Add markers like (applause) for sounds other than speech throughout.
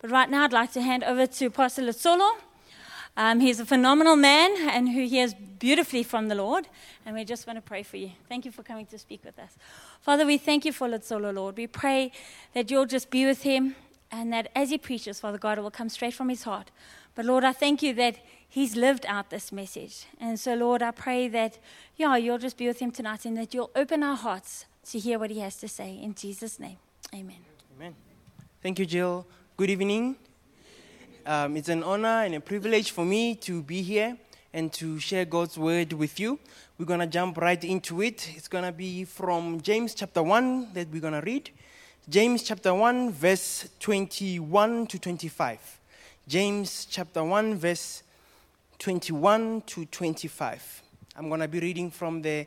But right now, I'd like to hand over to Pastor Lutsolo. Um, he's a phenomenal man and who hears beautifully from the Lord. And we just want to pray for you. Thank you for coming to speak with us. Father, we thank you for Lutsolo, Lord. We pray that you'll just be with him and that as he preaches, Father God, it will come straight from his heart. But Lord, I thank you that he's lived out this message. And so, Lord, I pray that, yeah, you'll just be with him tonight and that you'll open our hearts to hear what he has to say. In Jesus' name, amen. Amen. Thank you, Jill. Good evening. Um, it's an honor and a privilege for me to be here and to share God's word with you. We're going to jump right into it. It's going to be from James chapter 1 that we're going to read. James chapter 1, verse 21 to 25. James chapter 1, verse 21 to 25. I'm going to be reading from the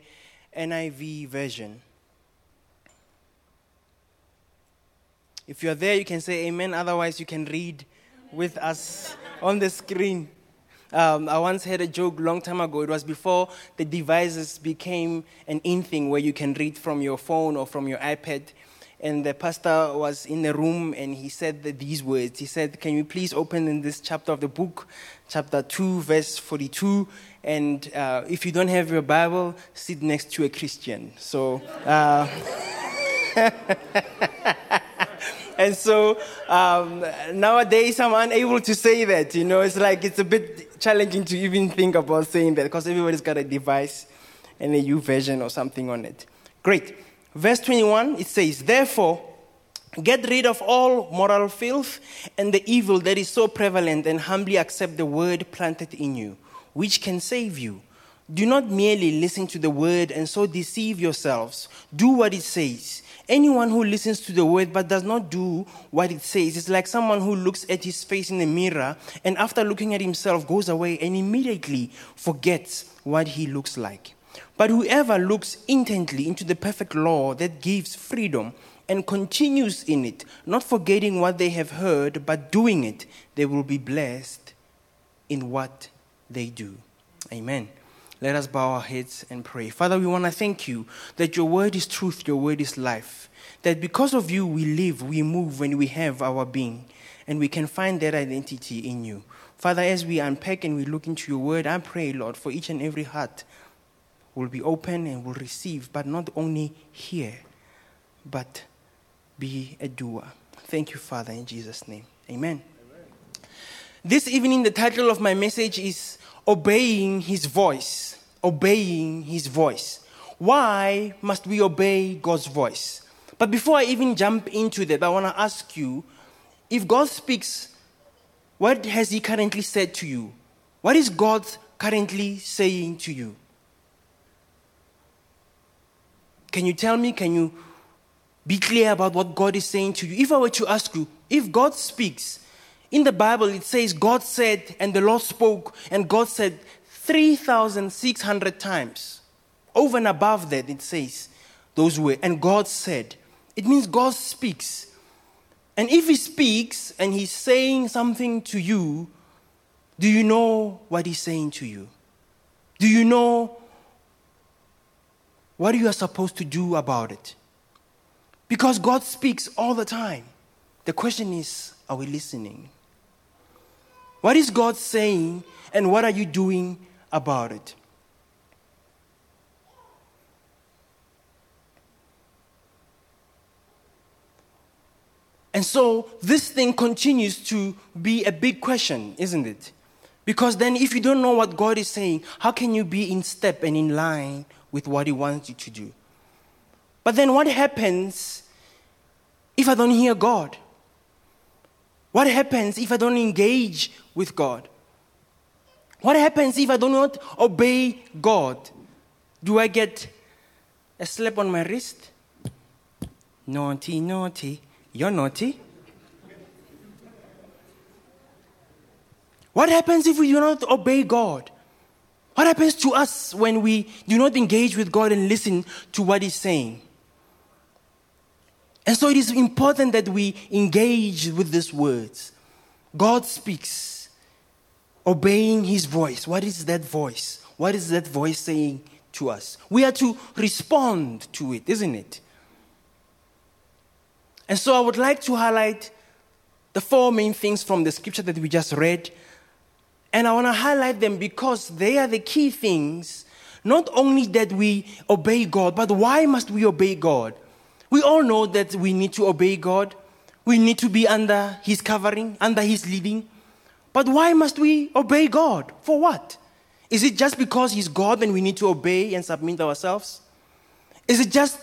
NIV version. If you're there, you can say amen. Otherwise, you can read with us on the screen. Um, I once heard a joke long time ago. It was before the devices became an in thing where you can read from your phone or from your iPad. And the pastor was in the room and he said these words. He said, Can you please open in this chapter of the book, chapter 2, verse 42? And uh, if you don't have your Bible, sit next to a Christian. So. Uh, (laughs) And so um, nowadays I'm unable to say that. You know, it's like it's a bit challenging to even think about saying that because everybody's got a device and a new version or something on it. Great. Verse 21, it says, Therefore, get rid of all moral filth and the evil that is so prevalent and humbly accept the word planted in you, which can save you. Do not merely listen to the word and so deceive yourselves. Do what it says. Anyone who listens to the word but does not do what it says is like someone who looks at his face in the mirror and after looking at himself goes away and immediately forgets what he looks like. But whoever looks intently into the perfect law that gives freedom and continues in it, not forgetting what they have heard, but doing it, they will be blessed in what they do. Amen. Let us bow our heads and pray. Father, we want to thank you that your word is truth, your word is life. That because of you, we live, we move, and we have our being. And we can find that identity in you. Father, as we unpack and we look into your word, I pray, Lord, for each and every heart will be open and will receive, but not only hear, but be a doer. Thank you, Father, in Jesus' name. Amen. This evening, the title of my message is Obeying His Voice obeying his voice. Why must we obey God's voice? But before I even jump into that, I want to ask you if God speaks, what has he currently said to you? What is God currently saying to you? Can you tell me? Can you be clear about what God is saying to you? If I were to ask you, if God speaks, in the Bible it says God said, and the Lord spoke, and God said, 3,600 times. Over and above that, it says those words. And God said, it means God speaks. And if He speaks and He's saying something to you, do you know what He's saying to you? Do you know what you are supposed to do about it? Because God speaks all the time. The question is, are we listening? What is God saying, and what are you doing about it. And so this thing continues to be a big question, isn't it? Because then, if you don't know what God is saying, how can you be in step and in line with what He wants you to do? But then, what happens if I don't hear God? What happens if I don't engage with God? What happens if I do not obey God? Do I get a slap on my wrist? Naughty, naughty. You're naughty. What happens if we do not obey God? What happens to us when we do not engage with God and listen to what He's saying? And so it is important that we engage with these words. God speaks obeying his voice. What is that voice? What is that voice saying to us? We are to respond to it, isn't it? And so I would like to highlight the four main things from the scripture that we just read. And I want to highlight them because they are the key things. Not only that we obey God, but why must we obey God? We all know that we need to obey God. We need to be under His covering, under His leading. But why must we obey God? For what? Is it just because He's God and we need to obey and submit ourselves? Is it just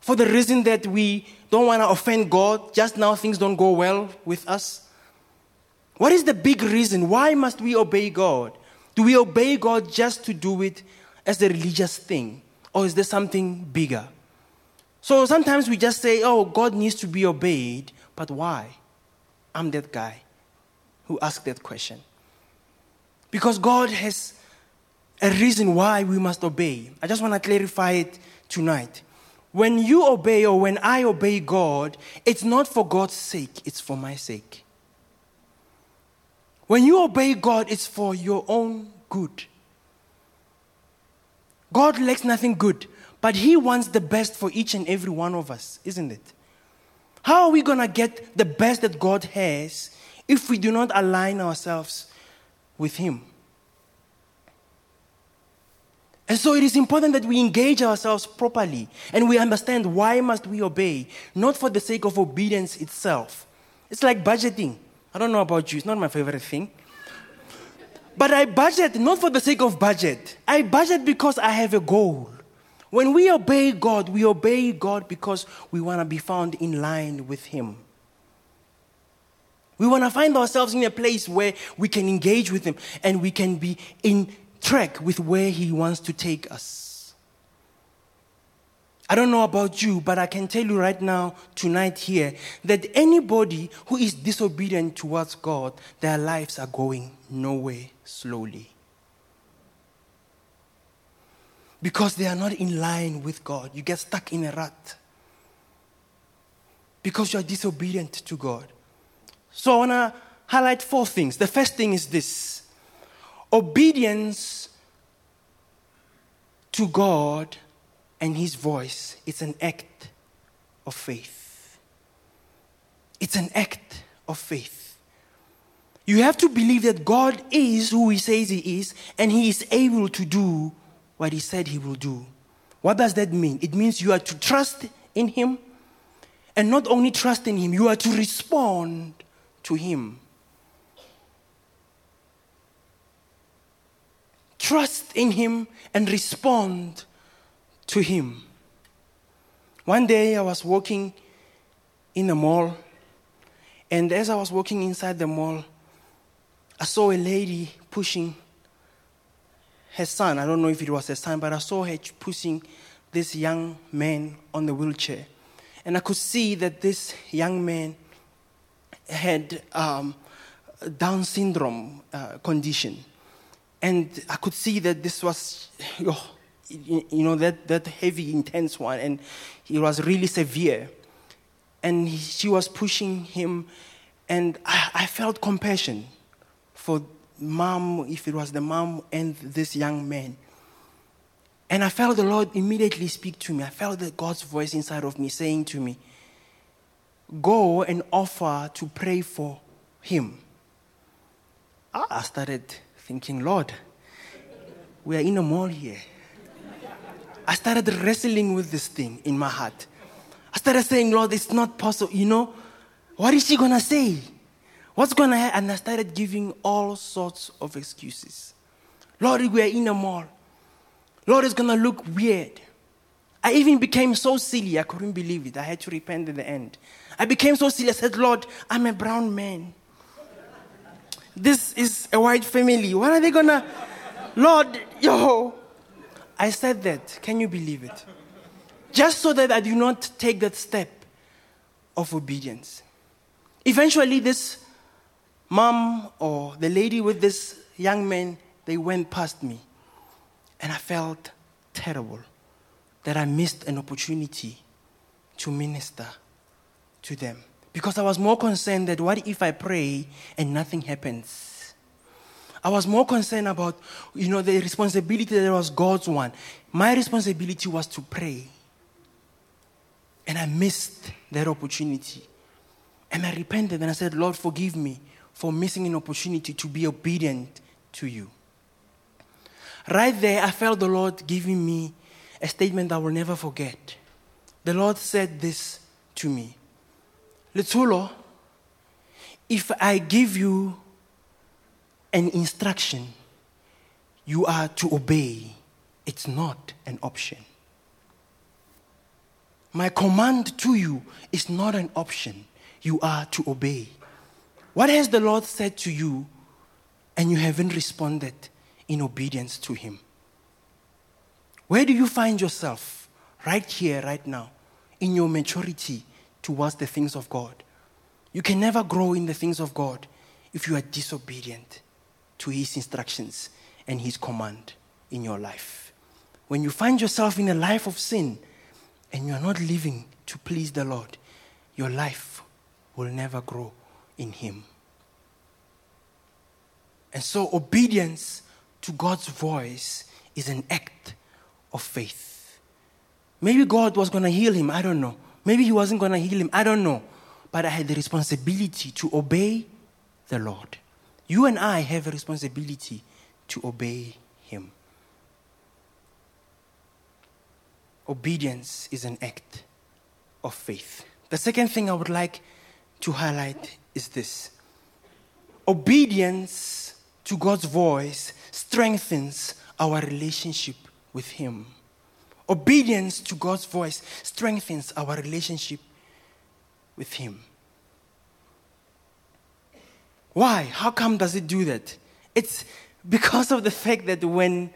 for the reason that we don't want to offend God, just now things don't go well with us? What is the big reason? Why must we obey God? Do we obey God just to do it as a religious thing? Or is there something bigger? So sometimes we just say, oh, God needs to be obeyed, but why? I'm that guy who asked that question. Because God has a reason why we must obey. I just want to clarify it tonight. When you obey or when I obey God, it's not for God's sake, it's for my sake. When you obey God, it's for your own good. God lacks nothing good, but He wants the best for each and every one of us, isn't it? How are we going to get the best that God has if we do not align ourselves with Him? And so it is important that we engage ourselves properly and we understand why must we obey, not for the sake of obedience itself. It's like budgeting. I don't know about you, it's not my favorite thing. But I budget not for the sake of budget. I budget because I have a goal. When we obey God, we obey God because we want to be found in line with Him. We want to find ourselves in a place where we can engage with Him and we can be in track with where He wants to take us. I don't know about you, but I can tell you right now, tonight here, that anybody who is disobedient towards God, their lives are going nowhere slowly. Because they are not in line with God. You get stuck in a rut. Because you are disobedient to God. So I want to highlight four things. The first thing is this Obedience to God and His voice, is an act of faith. It's an act of faith. You have to believe that God is who He says He is, and He is able to do what He said He will do. What does that mean? It means you are to trust in Him, and not only trust in Him, you are to respond to Him. trust in Him and respond to Him. One day I was walking in a mall, and as I was walking inside the mall, I saw a lady pushing her son. I don't know if it was her son, but I saw her pushing this young man on the wheelchair. And I could see that this young man had um, Down syndrome uh, condition. And I could see that this was, (sighs) oh, you know, that, that heavy, intense one, and it was really severe. And he, she was pushing him, and I, I felt compassion for mom, if it was the mom and this young man. And I felt the Lord immediately speak to me. I felt that God's voice inside of me saying to me, Go and offer to pray for him. I started thinking, Lord, we are in a mall here. I started wrestling with this thing in my heart. I started saying, Lord, it's not possible. You know, what is she going to say? What's going to happen? And I started giving all sorts of excuses. Lord, we are in a mall. Lord, it's going to look weird. I even became so silly, I couldn't believe it. I had to repent at the end. I became so silly. I said, Lord, I'm a brown man this is a white family. What are they gonna, (laughs) Lord, yo? I said that. Can you believe it? Just so that I do not take that step of obedience. Eventually, this mom or the lady with this young man, they went past me. And I felt terrible that I missed an opportunity to minister to them. Because I was more concerned that what if I pray and nothing happens? I was more concerned about, you know, the responsibility that was God's one. My responsibility was to pray. And I missed that opportunity. And I repented and I said, Lord, forgive me for missing an opportunity to be obedient to you. Right there, I felt the Lord giving me a statement that I will never forget. The Lord said this to me Lethulo, if I give you an instruction, you are to obey. It's not an option. My command to you is not an option. You are to obey. What has the Lord said to you and you haven't responded in obedience to Him? Where do you find yourself right here, right now, in your maturity towards the things of God? You can never grow in the things of God if you are disobedient to His instructions and His command in your life. When you find yourself in a life of sin and you are not living to please the Lord, your life will never grow in Him. And so, obedience to God's voice is an act of faith. Maybe God was going to heal him, I don't know. Maybe He wasn't going to heal him, I don't know. But I had the responsibility to obey the Lord. You and I have a responsibility to obey Him. Obedience is an act of faith. The second thing I would like to highlight is this obedience to God's voice strengthens our relationship with Him. Obedience to God's voice strengthens our relationship with Him. Why? How come does it do that? It's because of the fact that when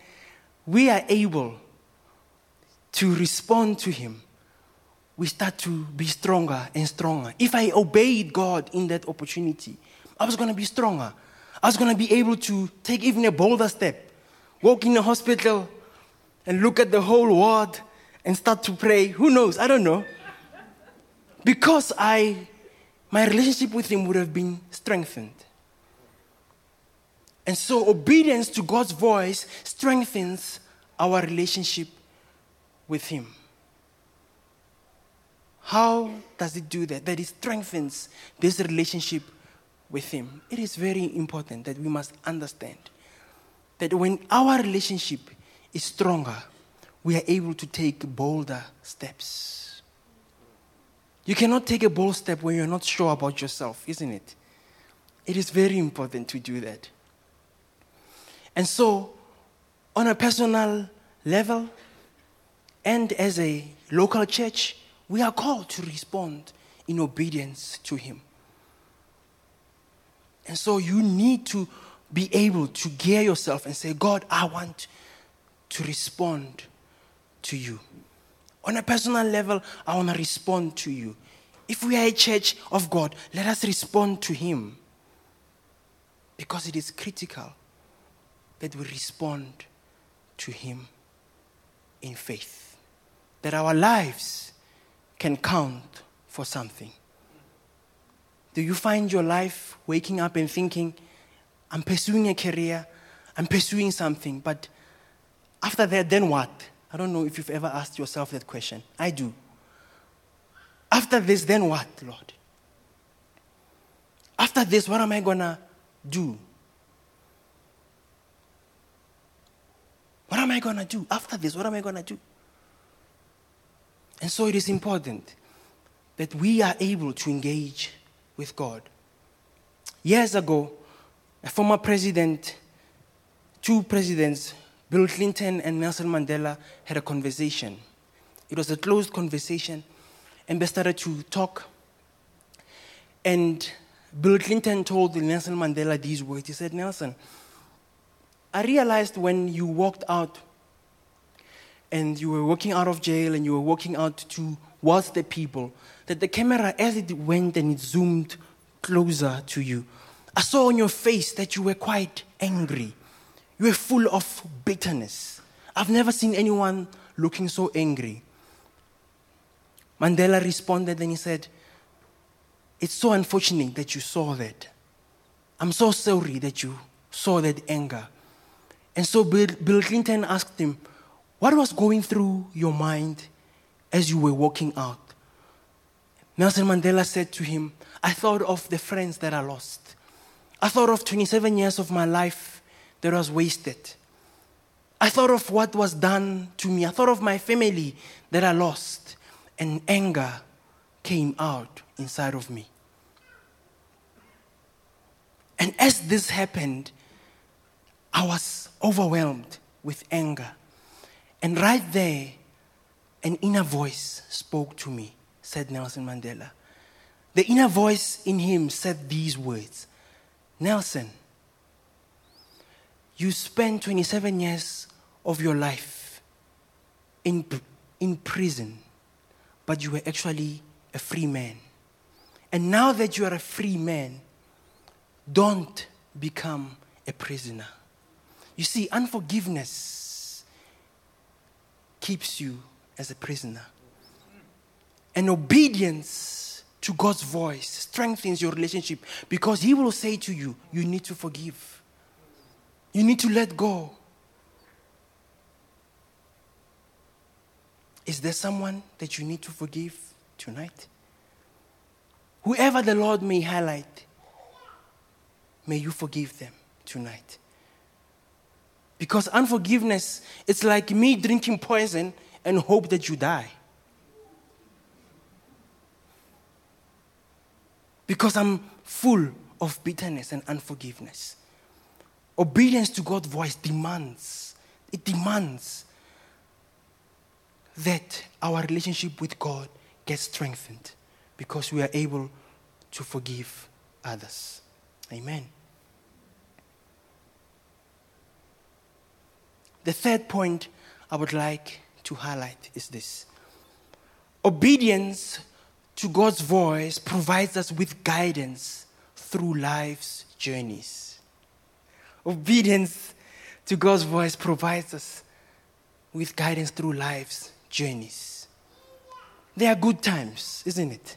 we are able to respond to Him, we start to be stronger and stronger. If I obeyed God in that opportunity, I was going to be stronger. I was going to be able to take even a bolder step, walk in the hospital and look at the whole ward and start to pray. Who knows? I don't know. Because I, my relationship with Him would have been strengthened. And so, obedience to God's voice strengthens our relationship with Him. How does it do that? That it strengthens this relationship with Him. It is very important that we must understand that when our relationship is stronger, we are able to take bolder steps. You cannot take a bold step when you're not sure about yourself, isn't it? It is very important to do that. And so, on a personal level and as a local church, we are called to respond in obedience to Him. And so, you need to be able to gear yourself and say, God, I want to respond to you. On a personal level, I want to respond to you. If we are a church of God, let us respond to Him. Because it is critical that we respond to Him in faith. That our lives can count for something. Do you find your life waking up and thinking, I'm pursuing a career, I'm pursuing something, but after that, then what? I don't know if you've ever asked yourself that question. I do. After this, then what, Lord? After this, what am I going to do? What am I going to do after this? What am I going to do? And so it is important that we are able to engage with God. Years ago, a former president, two presidents, Bill Clinton and Nelson Mandela, had a conversation. It was a closed conversation, and they started to talk. And Bill Clinton told Nelson Mandela these words. He said, Nelson, I realized when you walked out and you were walking out of jail and you were walking out towards the people, that the camera, as it went and it zoomed closer to you, I saw on your face that you were quite angry. You were full of bitterness. I've never seen anyone looking so angry. Mandela responded and he said, It's so unfortunate that you saw that. I'm so sorry that you saw that anger. And so Bill, Bill Clinton asked him, What was going through your mind as you were walking out? Nelson Mandela said to him, I thought of the friends that I lost. I thought of 27 years of my life that was wasted. I thought of what was done to me. I thought of my family that I lost. And anger came out inside of me. And as this happened, I was overwhelmed with anger. And right there, an inner voice spoke to me, said Nelson Mandela. The inner voice in him said these words Nelson, you spent 27 years of your life in, in prison, but you were actually a free man. And now that you are a free man, don't become a prisoner. You see, unforgiveness keeps you as a prisoner. And obedience to God's voice strengthens your relationship because He will say to you, You need to forgive, you need to let go. Is there someone that you need to forgive tonight? Whoever the Lord may highlight, may you forgive them tonight. Because unforgiveness, it's like me drinking poison and hope that you die. Because I'm full of bitterness and unforgiveness. Obedience to God's voice demands, it demands that our relationship with God gets strengthened because we are able to forgive others. Amen. The third point I would like to highlight is this obedience to God's voice provides us with guidance through life's journeys. Obedience to God's voice provides us with guidance through life's journeys. There are good times, isn't it?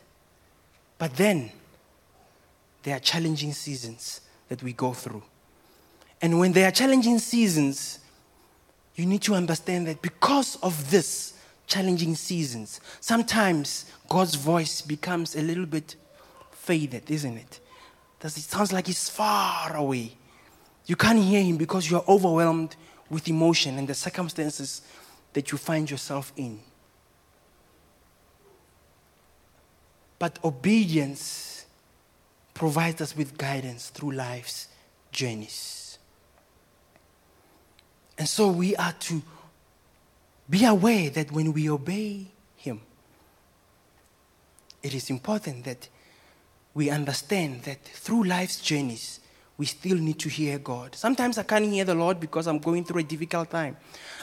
But then there are challenging seasons that we go through. And when there are challenging seasons, you need to understand that because of this challenging seasons, sometimes God's voice becomes a little bit faded, isn't it? Does it sounds like he's far away. You can't hear him because you are overwhelmed with emotion and the circumstances that you find yourself in. But obedience provides us with guidance through life's journeys. And so we are to be aware that when we obey Him, it is important that we understand that through life's journeys, we still need to hear God. Sometimes I can't hear the Lord because I'm going through a difficult time.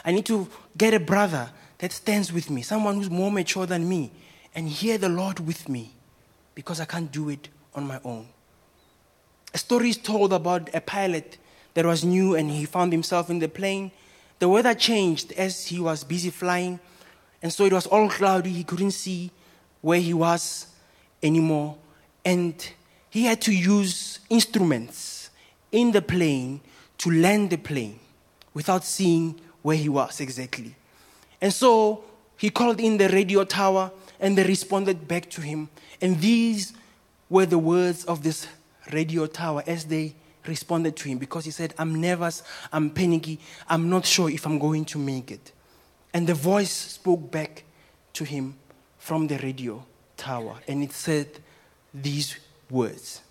I need to get a brother that stands with me, someone who's more mature than me, and hear the Lord with me because I can't do it on my own. A story is told about a pilot that was new and he found himself in the plane. The weather changed as he was busy flying, and so it was all cloudy. He couldn't see where he was anymore, and he had to use instruments in the plane to land the plane without seeing where he was exactly. And so he called in the radio tower, and they responded back to him. And these were the words of this radio tower as they responded to him because he said, I'm nervous, I'm panicky, I'm not sure if I'm going to make it. And the voice spoke back to him from the radio tower, and it said these words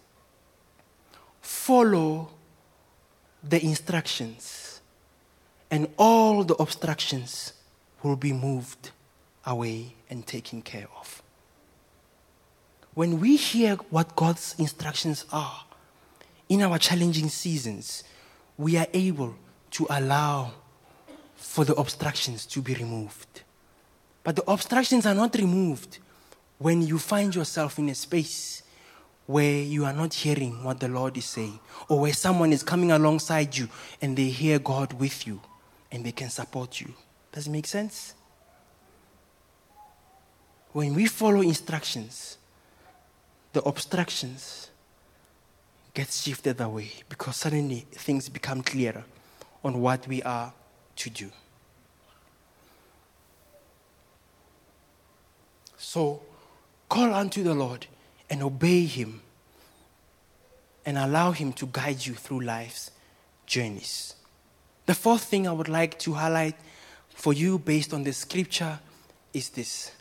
Follow the instructions, and all the obstructions will be moved away and taken care of. When we hear what God's instructions are in our challenging seasons, we are able to allow for the obstructions to be removed. But the obstructions are not removed when you find yourself in a space where you are not hearing what the Lord is saying, or where someone is coming alongside you and they hear God with you and they can support you. Does it make sense? When we follow instructions, the obstructions get shifted away because suddenly things become clearer on what we are to do. So, call unto the Lord and obey Him and allow Him to guide you through life's journeys. The fourth thing I would like to highlight for you based on the scripture is this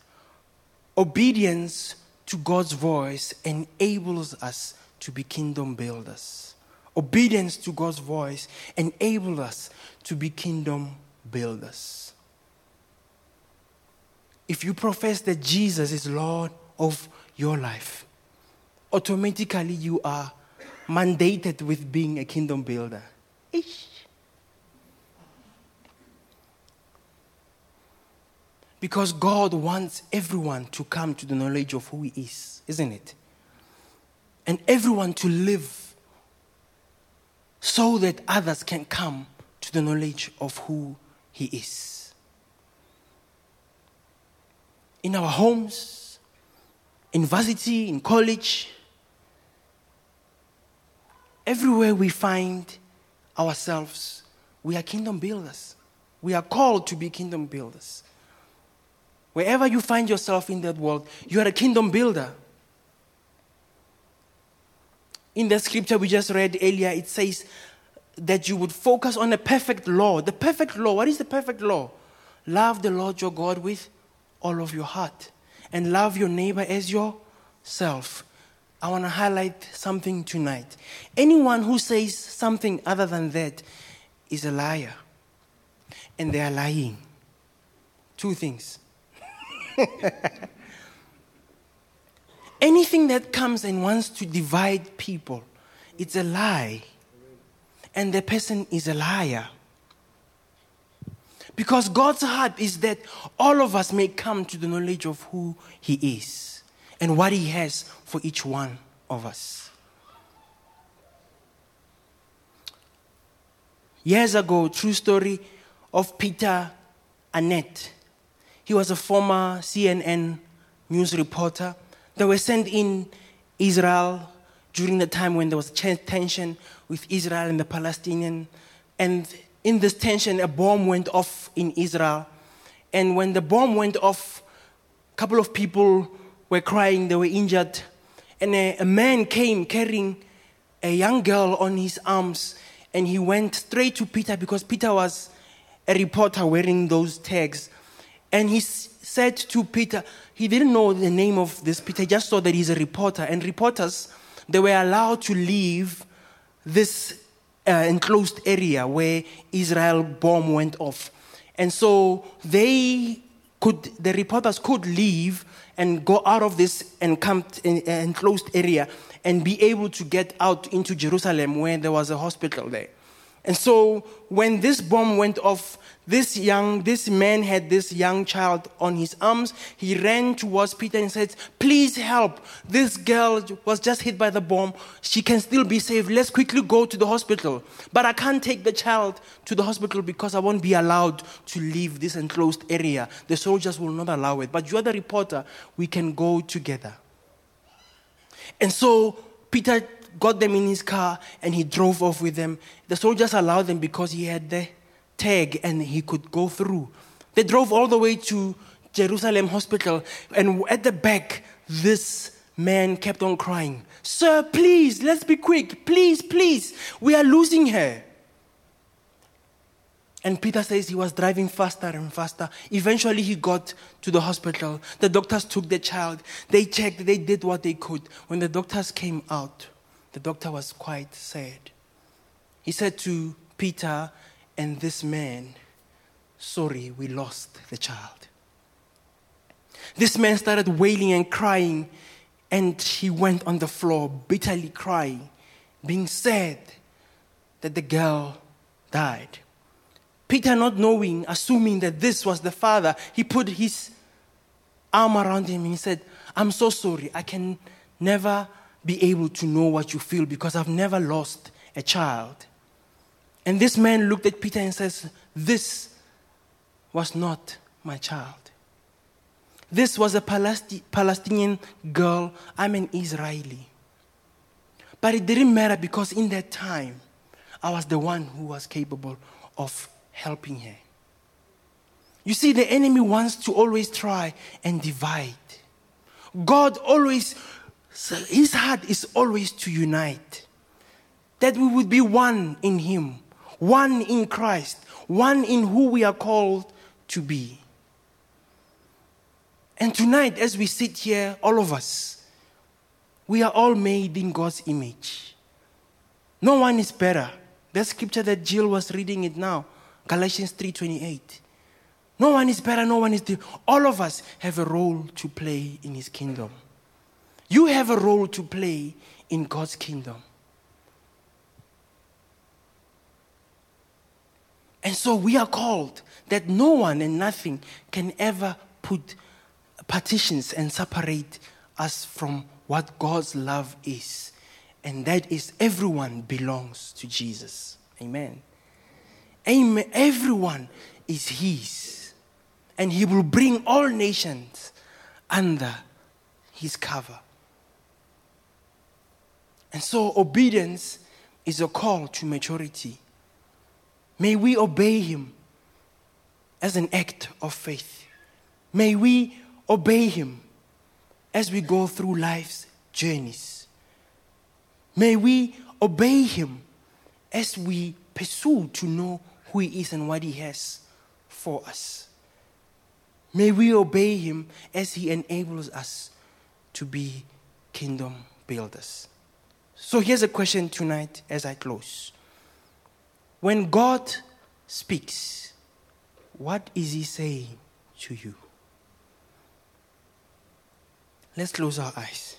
obedience to God's voice enables us to be kingdom builders. Obedience to God's voice enables us to be kingdom builders. If you profess that Jesus is Lord of your life, automatically you are mandated with being a kingdom builder. Ish. Because God wants everyone to come to the knowledge of who He is, isn't it? And everyone to live so that others can come to the knowledge of who He is. In our homes, in varsity, in college, everywhere we find ourselves, we are kingdom builders. We are called to be kingdom builders. Wherever you find yourself in that world, you are a kingdom builder. In the scripture we just read earlier, it says that you would focus on the perfect law. The perfect law, what is the perfect law? Love the Lord your God with all of your heart and love your neighbor as yourself. I want to highlight something tonight. Anyone who says something other than that is a liar. And they are lying. Two things. (laughs) Anything that comes and wants to divide people, it's a lie. And the person is a liar. Because God's heart is that all of us may come to the knowledge of who He is and what He has for each one of us. Years ago, true story of Peter Arnett. He was a former CNN news reporter. They were sent in Israel during the time when there was tension with Israel and the Palestinian. And in this tension, a bomb went off in Israel. And when the bomb went off, a couple of people were crying, they were injured. And a, a man came carrying a young girl on his arms, and he went straight to Peter because Peter was a reporter wearing those tags. And he said to Peter, he didn't know the name of this Peter, he just saw that he's a reporter. And reporters, they were allowed to leave this uh, enclosed area where Israel bomb went off. And so they could, the reporters could leave and go out of this encamped, enclosed area and be able to get out into Jerusalem where there was a hospital there. And so when this bomb went off, this young, this man had this young child on his arms. He ran towards Peter and said, Please help. This girl was just hit by the bomb. She can still be saved. Let's quickly go to the hospital. But I can't take the child to the hospital because I won't be allowed to leave this enclosed area. The soldiers will not allow it. But you're the reporter. We can go together. And so Peter got them in his car and he drove off with them. The soldiers allowed them because he had the tag and he could go through. They drove all the way to Jerusalem Hospital, and at the back, this man kept on crying, Sir, please, let's be quick. Please, please, we are losing her. And Peter says he was driving faster and faster. Eventually, he got to the hospital. The doctors took the child. They checked, they did what they could. When the doctors came out, the doctor was quite sad. He said to Peter and this man, Sorry, we lost the child. This man started wailing and crying, and he went on the floor, bitterly crying, being sad that the girl died. Peter, not knowing, assuming that this was the father, he put his arm around him and he said, I'm so sorry. I can never be able to know what you feel because I've never lost a child. And this man looked at Peter and says, This was not my child. This was a Palesti- Palestinian girl. I'm an Israeli. But it didn't matter because in that time, I was the one who was capable of helping her. You see, the enemy wants to always try and divide God always, his heart is always to unite. That we would be one in him, one in Christ, one in who we are called to be. And tonight, as we sit here, all of us, we are all made in God's image. No one is better. The scripture that Jill was reading it now, Galatians 3:28. No one is better, no one is different. All of us have a role to play in his kingdom. You have a role to play in God's kingdom. And so we are called that no one and nothing can ever put partitions and separate us from what God's love is. And that is everyone belongs to Jesus. Amen. Amen. Everyone is His. And He will bring all nations under His cover. And so obedience is a call to maturity. May we obey Him as an act of faith. May we obey Him as we go through life's journeys. May we obey Him as we pursue to know who He is and what He has for us. May we obey Him as He enables us to be kingdom builders. So here's a question tonight as I close. When God speaks, what is He saying to you? Let's close our eyes.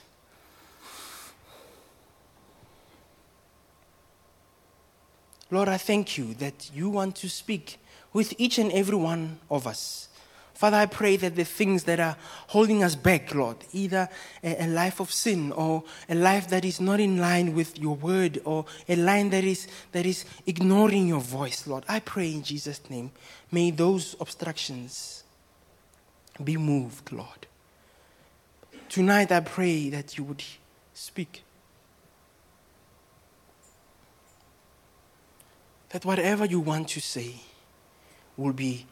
Lord, I thank you that you want to speak with each and every one of us. Father, I pray that the things that are holding us back, Lord, either a, a, life of sin or a life that is not in line with your word or a line that is, that is ignoring your voice, Lord, I pray in Jesus' name, may those obstructions be moved, Lord. Tonight, I pray that you would speak. That whatever you want to say will be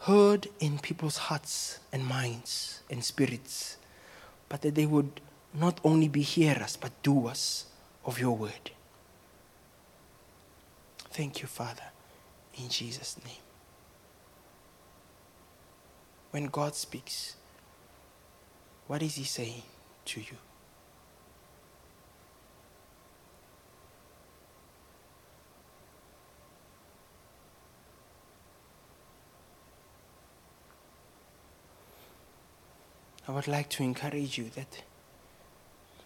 heard in people's hearts and minds and spirits, but that they would not only be hearers but doers of your word. Thank you, Father, in Jesus' name. When God speaks, what is He saying to you? I would like to encourage you that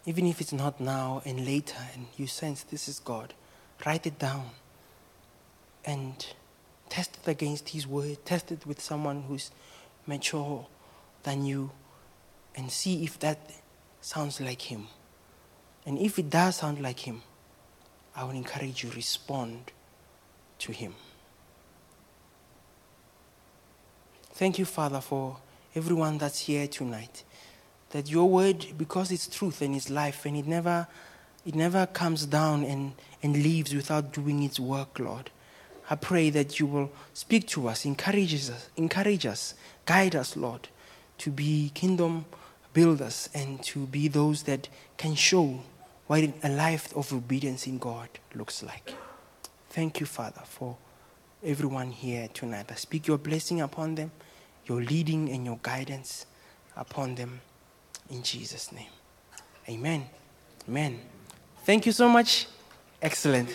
even if it's not now and later and you sense this is God, write it down and test it against His word, test it with someone who's mature than you, and see if that sounds like Him. And if it does sound like Him, I would encourage you respond to Him. Thank you, Father, for everyone that's here tonight that your word, because it's truth and it's life, and it never, it never comes down and, and leaves without doing its work, Lord. I pray that you will speak to us, encourage us, encourage us, guide us, Lord, to be kingdom builders and to be those that can show what a life of obedience in God looks like. Thank you, Father, for everyone here tonight. I speak your blessing upon them your leading and your guidance upon them in Jesus' name. Amen. Amen. Thank you so much. Excellent.